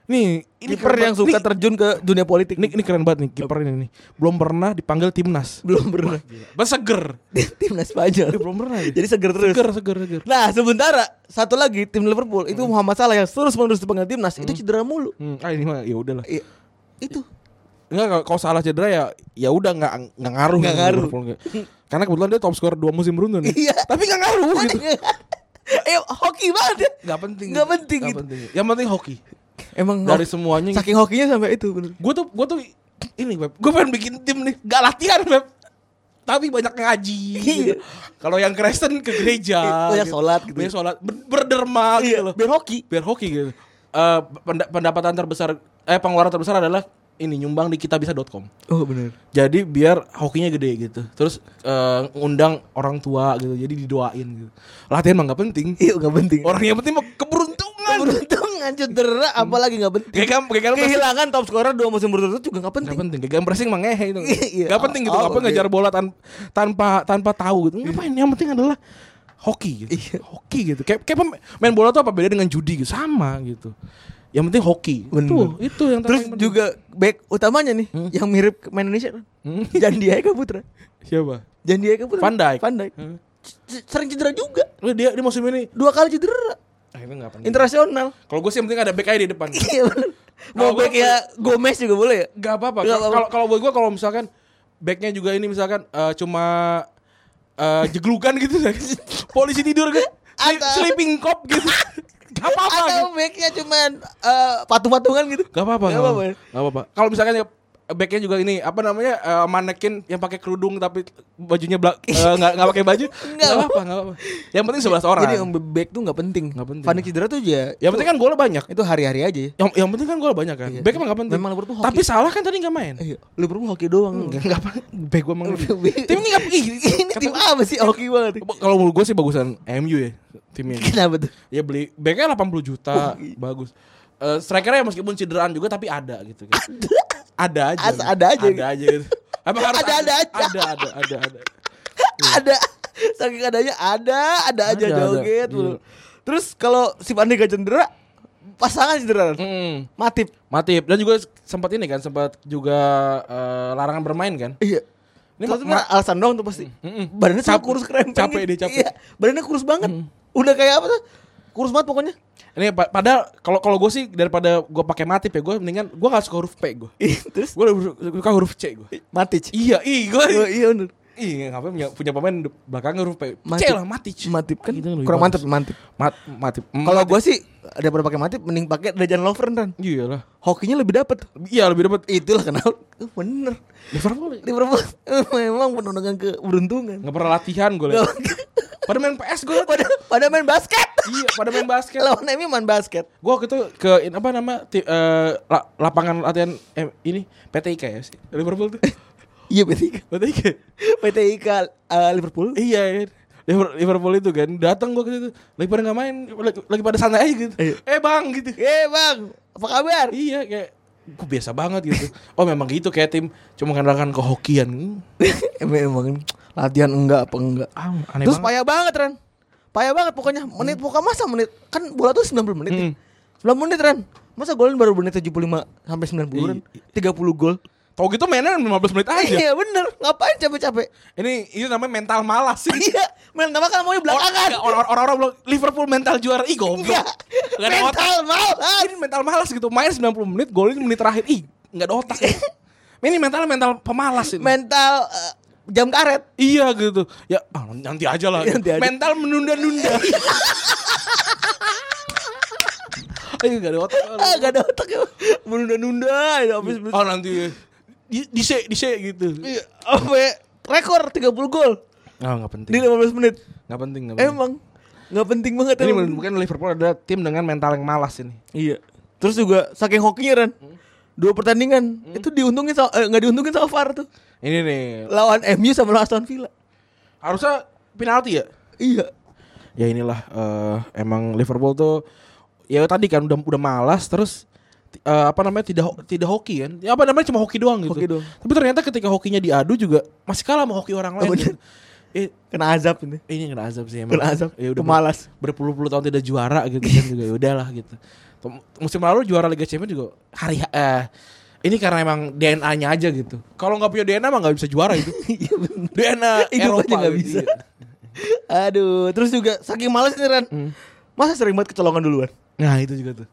nih ini Kiper yang suka Nih, terjun ke dunia politik. ini, ini keren banget nih kiper ini nih. Belum pernah dipanggil timnas. belum pernah. Bas seger. Timnas Spanyol. Belum pernah. Jadi seger terus. seger seger seger. Nah, sementara satu lagi tim Liverpool itu Muhammad Salah yang terus menerus dipanggil timnas itu cedera mulu. Hmm, ah ini mah ya udahlah. Iya. Itu. Enggak kalau- salah cedera ya ya udah nggak nggak ngaruh Nggak ngaruh. Karena kebetulan dia top skor dua musim beruntun. ya. Iya. Tapi nggak ngaruh gitu. eh hoki banget ya. Nggak penting. Nggak penting Nggak gitu. penting. Yang penting hoki. Emang Dari semuanya. saking hokinya sampai itu bener. Gue tuh gue tuh ini Beb. Gue pengen bikin tim nih. Gak latihan Beb. Tapi banyak ngaji. gitu. Kalau yang Kristen ke gereja. Banyak sholat gitu. Banyak sholat. Ber- berderma gitu Iya, loh. biar hoki. Biar hoki gitu. Eh, penda- pendapatan terbesar eh pengeluaran terbesar adalah ini nyumbang di kitabisa.com. Oh bener. Jadi biar hokinya gede gitu. Terus eh, ngundang orang tua gitu. Jadi didoain gitu. Latihan mah nggak penting. Iya nggak penting. Orang yang penting mah keberuntungan. Keberuntungan cedera apalagi nggak penting. Kehilangan top scorer dua musim berturut-turut juga nggak penting. Gak penting, kayak pressing mah ngehe itu. Iya. Gak penting gitu, Oh, apa ngejar bola tan- tanpa tanpa tahu gitu. Ngapain? Yang penting adalah hoki gitu. Iya. Hoki gitu. Kayak kayak main bola tuh apa beda dengan judi gitu. Sama gitu. Yang penting hoki. Bener. Tuh, itu yang Terus penting. juga back utamanya nih yang mirip main Indonesia kan. Hmm. Jandi Eka Putra. siapa? Jandi Eka Putra. Van Dijk. Hmm. Sering cedera juga. Dia dia musim ini Dua kali cedera. Itu gak penting. Internasional. Kalau gue sih yang penting ada back aja di depan. Iya bener. Mau back ya Gomez juga boleh ya? Gak apa-apa. Kalau kalau- buat gue kalau misalkan backnya juga ini misalkan eh, cuma eh, jeglugan gitu polisi tidur kan sleeping cop gitu gak apa-apa gitu. Atau backnya cuman eh, patung-patungan gitu. Gak apa-apa, gak apa-apa? Gak apa-apa. Kalau misalkan ya backnya juga ini apa namanya eh, manekin yang pakai kerudung tapi bajunya belak eh, nggak nggak pakai baju Nggak apa-apa nggak apa yang penting 11 orang Jadi yang back tuh nggak penting. Nggak penting. Dijk cedera tuh ya. yang penting kan golnya banyak itu hari-hari aja ya. yang yang penting kan gol banyak kan Iya. back emang nggak penting Memang Liverpool hoki. tapi salah kan tadi nggak main Iya, Liverpool hoki doang. nggak nggak apa back gue emang tim ini nggak Ini tim apa sih hoki banget? kalau menurut gue sih bagusan MU ya timnya Kenapa tuh? ya beli backnya 80 juta bagus Eh, strikernya meskipun cederaan juga tapi ada gitu kan. Ada aja As- ada aja. ada aja gitu. Emang harus Ada- ada aja. ada ada ada ada ada saking adanya ada ada aja Ada, ada. joget Iya. mulu. Terus kalau si Van Dijk cedera, pasangan cedera. Mm. Matip. Matip dan juga sempat ini kan sempat juga eh, larangan bermain kan Iya. Ini Ini ma- alasan doang tuh pasti. Mm-mm. Badannya cuma Cap- kurus krempeng. capek gitu. dia, capek. Iya, badannya kurus banget. Udah kayak apa tuh? Kurus banget pokoknya. ini pa- padahal kalau kalau gue sih daripada gue pakai Matip ya gue mendingan gue nggak suka huruf P gue Terus gue suka huruf C gue Matic. iya ih gue Oh, iya bener. ih ngapain punya, punya pemain belakangnya huruf P C Matip. lah Matic Matip kan Gitu kurang mantep mantep. Mat, Matip Mm, Kalau gue sih daripada pakai Matip mending pakai Dejan Lovren kan. iya lah Hokinya lebih dapet. iya lebih dapat Itulah kenapa. Eh, Bener. Liverpool Liverpool memang penuh dengan keberuntungan. nggak pernah latihan gue. Pada main PS gue pada pada main basket. iya pada main basket Lawan MU main basket. gue waktu itu ke in- apa nama ti- eh, la- lapangan latihan eh, ini PTIK ya sih Liverpool tuh Iya PT PTIK PT IKA uh, Liverpool. iya Liver- Liverpool itu kan datang gue ke situ lagi pada nggak main lagi, lagi pada santai aja gitu Iya. eh bang gitu Eh bang, apa kabar? iya kayak gue biasa banget gitu oh memang gitu kayak tim cuma mengandalkan kehokian Emang emang latihan enggak apa enggak. ah, aneh Terus banget payah banget Ran. Payah banget pokoknya. Menit pokoknya masa menit kan bola tuh 90 menit. Hmm. Ya. 90 menit Ran. Masa golin baru menit 75 sampai 90 Ran. 30 gol. Tau gitu mainnya 15 menit aja. Iya bener, ngapain capek-capek? Ini ini namanya mental malas sih. Iya, main nama kan maunya belakangan. Orang- Orang- Orang-orang bilang Liverpool mental juara. Ih goblok. Iya, mental malas. Ini mental malas gitu. Main 90 menit, golin menit terakhir. Ih, nggak ada otak. ini mental mental pemalas ini. Mental eh, jam karet. Iya gitu. Ya ah, nanti aja lah. Nanti aja. Mental menunda-nunda. Ayo gak ada otak. Ah, gak ada otak ya. Menunda-nunda ya habis Oh nanti di di se di se gitu. Iya, apa ya? Rekor 30 gol Ah nggak penting. di 15 menit. Nggak penting. Nggak penting. Emang nggak penting banget Ini emang. mungkin Liverpool adalah tim dengan mental yang malas ini. Iya. Terus juga saking hokinya Ran. Dua pertandingan itu diuntungin sama eh, nggak diuntungin sama VAR tuh. Ini nih Lawan MU sama lawan Aston Villa. harusnya penalti ya. Iya. Ya inilah eh, emang Liverpool tuh ya tadi kan udah udah malas terus eh, apa namanya tidak ho- tidak hoki kan. Ya apa namanya cuma hoki doang gitu. Hoki doang. Tapi ternyata ketika hokinya diadu juga masih kalah sama hoki orang lain. Oh, gitu. Eh, Kena azab ini. ini kena azab sih emang. Kena azab. Ya udah Pemalas. berpuluh-puluh tahun tidak juara gitu kan juga ya udahlah gitu. Musim lalu juara Liga Champions juga hari eh ini karena emang DNA-nya aja gitu. Kalau nggak punya DNA mah nggak bisa juara itu. Iya. DNA Hidup Eropa aja nggak gitu, bisa. iya. Aduh, terus juga saking males nih Ran. Hmm. Masa sering banget kecolongan duluan? Nah itu juga tuh.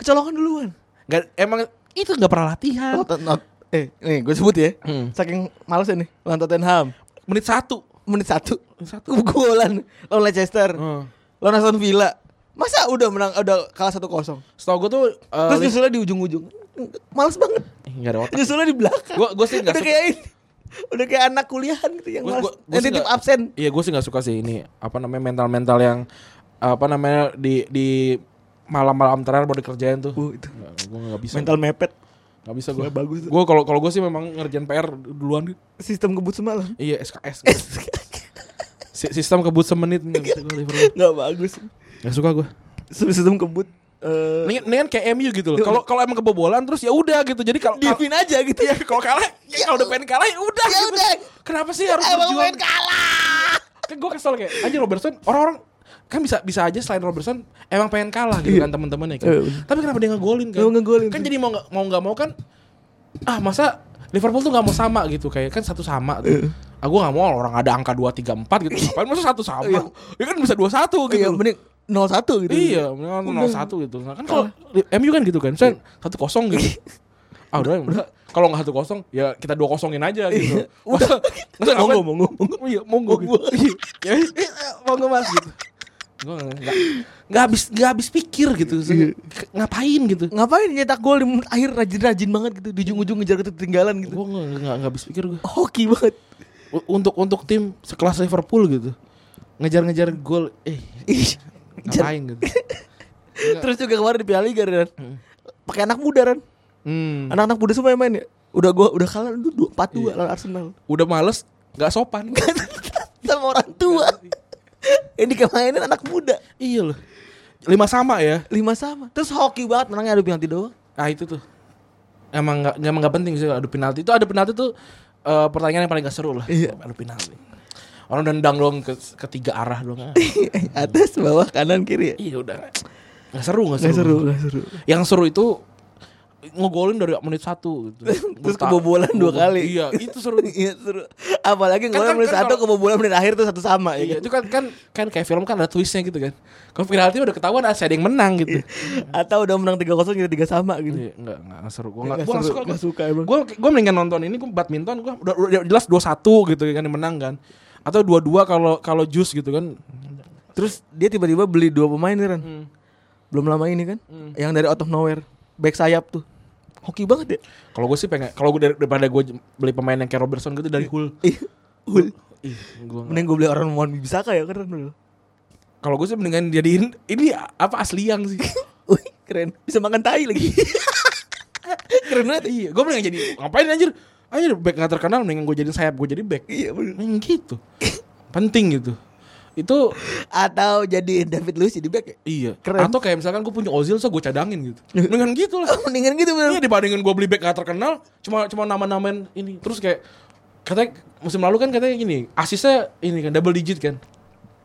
Kecolongan duluan. Nggak, emang itu nggak pernah latihan. Not, not, eh, nih gue sebut ya. Hmm. Saking malesnya nih lawan Tottenham. Menit satu. Menit satu. Satu. Golan lawan Leicester. Hmm. Lawan Aston Villa. Masa udah menang udah kalah 1-0. Setahu gue tuh eh, Terus nyusulnya di ujung-ujung. Males banget. Eh, nggak ada otak. Nyusulnya di belakang. Gua gua sih nggak udah suka. kayak ini. Udah kayak anak kuliahan gitu yang Gua- gua- gua Yang titip absen. Iya gue sih nggak suka sih ini apa namanya mental-mental yang apa namanya di di malam-malam terakhir baru dikerjain tuh. Uh, itu. gue nggak bisa. Mental mepet. nggak bisa gue. Bagus. Gue kalau kalau gue sih memang ngerjain PR duluan. Sistem kebut semalam. Iya SKS. Si- Sistem kebut semenit nggak bisa gue Liverpool. Nggak bagus. Nggak suka gue. Sistem kebut. Eh, Mendingan, kayak MU gitu loh. Kalau kalau emang kebobolan terus ya udah gitu. Jadi kalau diemin aja gitu ya. kalau kalah ya kalau udah pengen kalah ya udah. Ya gitu. udah. Kenapa sih harus Emang berjuang? kalah. Kan gue kesel kayak anjir Robertson orang-orang kan bisa bisa aja selain Robertson emang pengen kalah gitu Iya. kan teman-temannya kan. Iya. Tapi kenapa dia ngegolin kan? Ngegolin. Kan jadi mau nggak mau nggak mau kan ah masa Liverpool tuh nggak mau sama gitu kayak kan satu sama tuh. Ah gue nggak mau orang ada angka 2 3 4 gitu. Ngapain masa satu sama? Iya. Ya kan bisa 2 1 gitu. Iya, mending 0-1 gitu. Iya, mendingan 0-1 gitu. Nah, kan kalau MU kan gitu kan. Saya 1-0 gitu. Ah udah, udah. kalau nggak satu kosong ya kita dua kosongin aja gitu. Iya. Udah. masa Monggo, monggo, monggo. Iya, monggo gitu. Iya, ya, eh, monggo mas gitu. Gue nggak nggak habis nggak habis pikir gitu. Iya. Ngapain gitu? Ngapain nyetak gol di menit akhir rajin-rajin banget gitu di ujung-ujung ngejar ketertinggalan gitu. Gue nggak nggak habis pikir gue. Hoki banget. Untuk untuk tim sekelas Liverpool gitu, ngejar-ngejar gol, eh ngapain gitu? Terus juga kemarin di Piala Liga Ran. Pakai anak muda Ran. Hmm. Anak-anak muda semua yang main ya. Udah gua udah kalah itu 4-2 lawan Arsenal. Udah males, nggak sopan. Sama orang tua. Yang dikemainin anak muda. iya loh. Lima sama ya. Lima sama. Terus hoki banget menangnya adu penalti doang. Ah itu tuh. Emang nggak emang nggak penting sih adu penalti itu adu penalti tuh eh, pertandingan yang paling gak seru lah. Iya. Adu penalti. Orang nendang doang ke ketiga arah doang. Atas, bawah, kanan, kiri ya. iya udah. Nggak seru Gak seru. seru, gak seru. Yang seru itu ngegolin dari menit satu gitu. Terus kebobolan dua kali. Iya, itu seru. Iya seru. Apalagi Kan- kalau kan- menit kan satu kalau- kebobolan menit akhir tuh satu sama ya. Iya, kan? itu kan kan kan kayak film kan ada twistnya gitu kan. Kalau penalti udah ketahuan ada ada yang menang gitu. Atau udah menang 3-0 jadi 3 sama gitu. Iya, enggak enggak enggak seru. Gua enggak Nggak gua nggak seru, suka. Gua suka emang. Gua gua mendingan nonton ini gua badminton gua udah, udah jelas 2-1 gitu kan yang menang kan. Atau 2-2 kalau kalau jus gitu kan. Terus dia tiba-tiba beli dua pemain Ran. Hmm. Belum lama ini kan. Hmm. Yang dari out of nowhere. Back sayap tuh. Hoki banget ya. Kalau gue sih pengen kalau gue daripada gue beli pemain yang kayak Robertson gitu dari Hull. Ih, Hul. Ih, gua Mending gue beli orang Wan Bisaka ya kan Ran. Kalau gue sih mendingan jadiin ini apa asli yang sih. Wih, keren. Bisa makan tai lagi. keren banget. iya, gue mendingan jadi ngapain anjir? Anjir back gak terkenal mendingan gue jadiin sayap gue jadi back. Iya bener. Mending gitu. Penting gitu. Itu Atau jadi David Luiz jadi back ya? iya. Keren. Atau kayak misalkan gue punya Ozil so gue cadangin gitu. Mendingan gitu lah. Mendingan gitu bener. Iya dibandingin gue beli back gak terkenal cuma cuma nama-namain ini terus kayak katanya musim lalu kan katanya gini asisnya ini kan double digit kan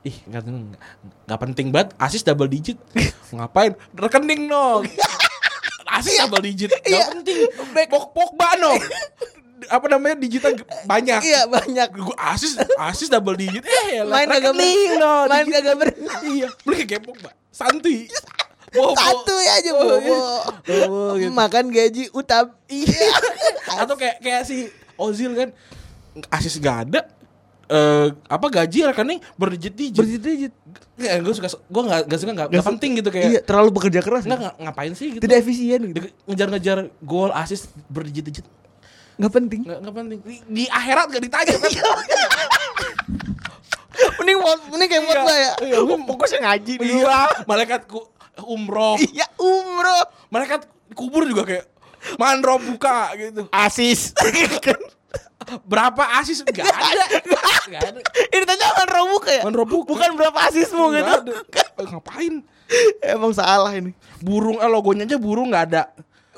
ih nggak nggak- nggak penting banget asis double digit ngapain rekening dong asis double digit. Gak Iya. penting. Pok Pogba no. Apa namanya digitnya ge- banyak. Iya banyak. Gue asis asis double digit. Eh, lah, Main kagak rekening bener. no. Main kagak bener. Iya, beli kayak Pogba. Santuy. Bobo. Satu aja Oh, bobo. iya. Bobo, gitu. Makan gaji utap. Iya. Atau kayak kayak si Ozil kan asis gak ada. Eh apa gaji rekening berdigit-digit. Berdigit-digit. Ya, gue suka gue gak, gak suka gak, Gak gak penting gitu kayak Iya, terlalu bekerja keras. Nggak, nggak- ngapain sih gitu Tidak efisien gitu. Ngejar-ngejar gol asis berdigit-digit Nggak penting. nggak, nggak penting di, di akhirat gak ditanya kan Mending mending kayak buat ya. iya, fokusnya ngaji iya malaikat ku, umroh Iya, umroh. malaikat kubur juga kayak mandro buka gitu Asis. berapa asis nggak ada ada Ini tanya umroh buka ya? mandro buka Bukan berapa asismu gitu. ada. Ngapain Emang salah ini. burung eh, logonya aja burung nggak ada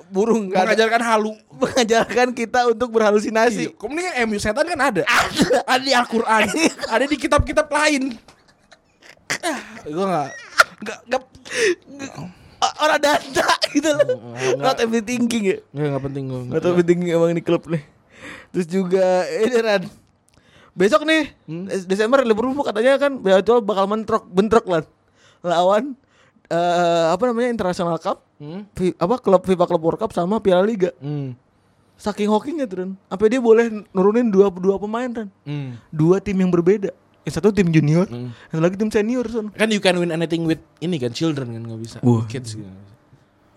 Burung ada. mengajarkan halu mengajarkan kita untuk berhalusinasi. Iya, kemudian MU setan kan ada. Ada, di Al-Qur'an. ada di kitab-kitab lain. Ah, gua enggak enggak enggak O- Orang data gitu loh. Nggak. Not everything ya. enggak, enggak penting gua. Not everything emang ini klub nih. Terus juga ini Ran. Besok nih Des- Desember Liverpool katanya kan Beatul bakal mentrok bentrok lah lawan eh, apa namanya International Cup Hmm? Fi- apa klub FIFA Club World Cup sama Piala Liga. Hmm. Saking hokinya tuh. Sampai dia boleh nurunin dua dua pemain Ran. Hmm. Dua tim yang berbeda. Yang satu tim junior, Hmm. yang lagi tim senior son. Kan you can win anything with ini kan children kan nggak bisa. Wah. Kids gitu.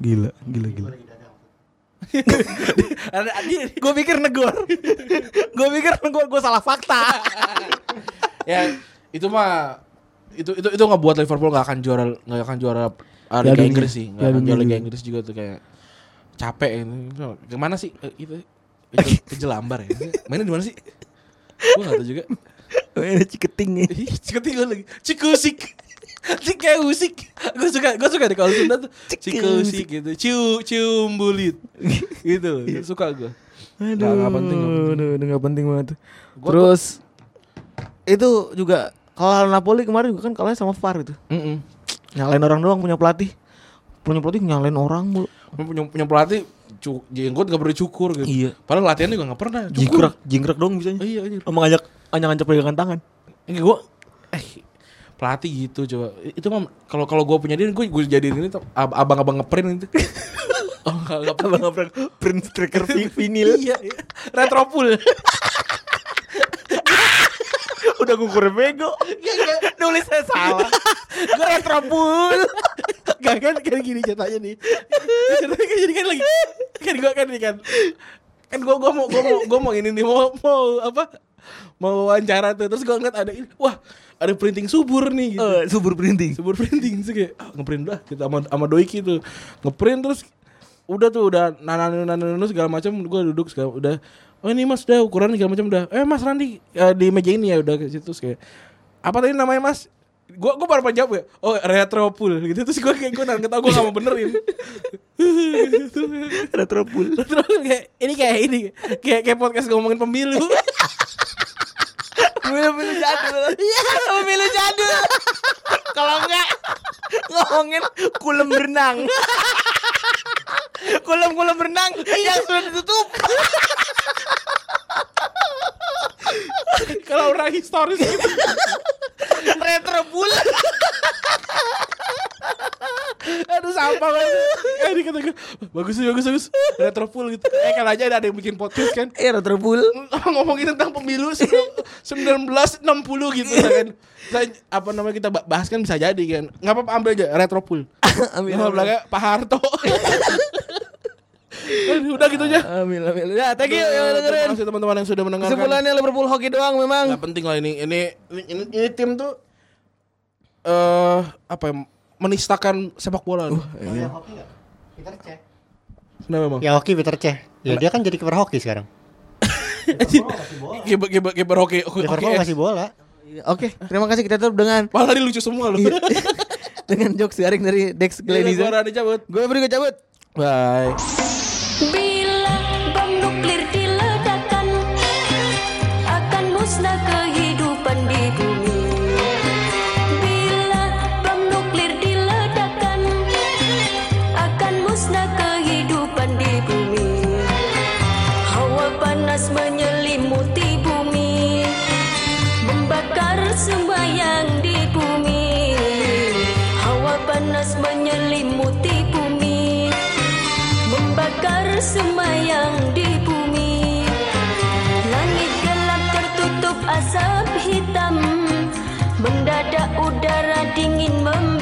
Gila, gila, gila. gue pikir negor gue pikir negor gue salah fakta ya itu mah itu itu itu nggak buat Liverpool nggak akan juara nggak akan juara uh, Liga. Inggris sih. Nggak akan juara Liga. Inggris juga tuh kayak capek ini ke mana sih? Eh, itu itu ke Jelambar ya. Mainnya di mana sih? Gue nggak tahu juga. Ini ciketing. Nih Ih, Ciketing gue lagi. Cikusik. Cikeusik. Gue suka Gue suka deh kalau Sunda tuh. Cikusik gitu. Ciu Cium bulit. Gitu. Iya. Suka gue aduh Nggak- nggak penting, nggak penting. aduh, nggak penting banget. Gua- terus? itu juga kalau Napoli kemarin juga kan kalahnya sama VAR itu nyalain orang doang punya pelatih. Punya pelatih nyalain orang mulu. Punya, punya pelatih Jenggot gak perlu cukur gitu. Iya. Padahal latihan juga gak pernah Cukur jingkrak jingkrak dong bisanya Oh, Iya iya. Sama ngajak ngajak pegangan tangan. Enggak gue Eh Pelatih gitu coba. Itu mah Kalau kalau gue punya dia Gue gue jadiin ini Abang-abang ngeprint itu. Oh enggak enggak abang abang print striker vi- vinil. Iya iya. Retropul udah ngukur bego nulisnya salah gue retropul Gak kan kan gini ceritanya nih. Ceritanya kan jadi kan lagi kan gua kan nih kan. Kan gua gua mau gua mau gua mau ini nih mau mau apa? Mau wawancara tuh terus gua ngeliat ada ini. Wah, ada printing subur nih gitu. Eh, subur printing Subur printing sih kayak ah, ngeprint dah kita sama sama Doiki tuh. Ngeprint terus udah tuh udah nananu nananu segala macam gua duduk segala udah Oh ini mas udah ukuran segala macam udah. Eh mas Randi eh, di meja ini ya udah ke situ kayak Apa tadi namanya mas? Gua gua baru jawab ya Oh retropul gitu. Terus gua kayak gua nggak tau gua gak mau benerin. Retropul Terus kayak Ini kayak ini Kayak kayak podcast ngomongin pemilu pemilu jadul. Iya. Pemilu jadul. Kalau enggak ngomongin kulem berenang kulem berenang yang sudah ditutup. Kalau orang historis gitu. Retropul Aduh sampah banget Eh ini kata gue Bagus sih bagus bagus Retropul gitu Eh kalau aja ada yang bikin podcast kan iya retropul ngomongin tentang pemilu sembilan- 1960 gitu kan. Saya, apa namanya kita ba- bahas kan bisa jadi kan. Nggak apa-apa ambil aja retropul. Ambil, Nama ambil. belakang Pak Harto. Aduh, udah gitu aja. Amin amin ya thank you yang Terima dengerin kasih teman-teman yang sudah mendengarkan. kesimpulannya Liverpool hoki doang memang Nggak penting lah ini. Ini ini, ini, ini tim tuh eh apa ya, menistakan sepak bola. loh. Ya hoki nggak? Peter Cech. Kenapa emang? Ya hoki Peter Cech. Ya dia kan jadi kiper hoki sekarang. Kiper kiper kiper hoki. Oke. Liverpool kasih bola. Oke, terima kasih kita tutup dengan Malah tadi lucu semua loh. dengan jokes garing dari Dex Gila, Gleniza. gua Rani cabut. Gue beri gue cabut. Bye. dingin mem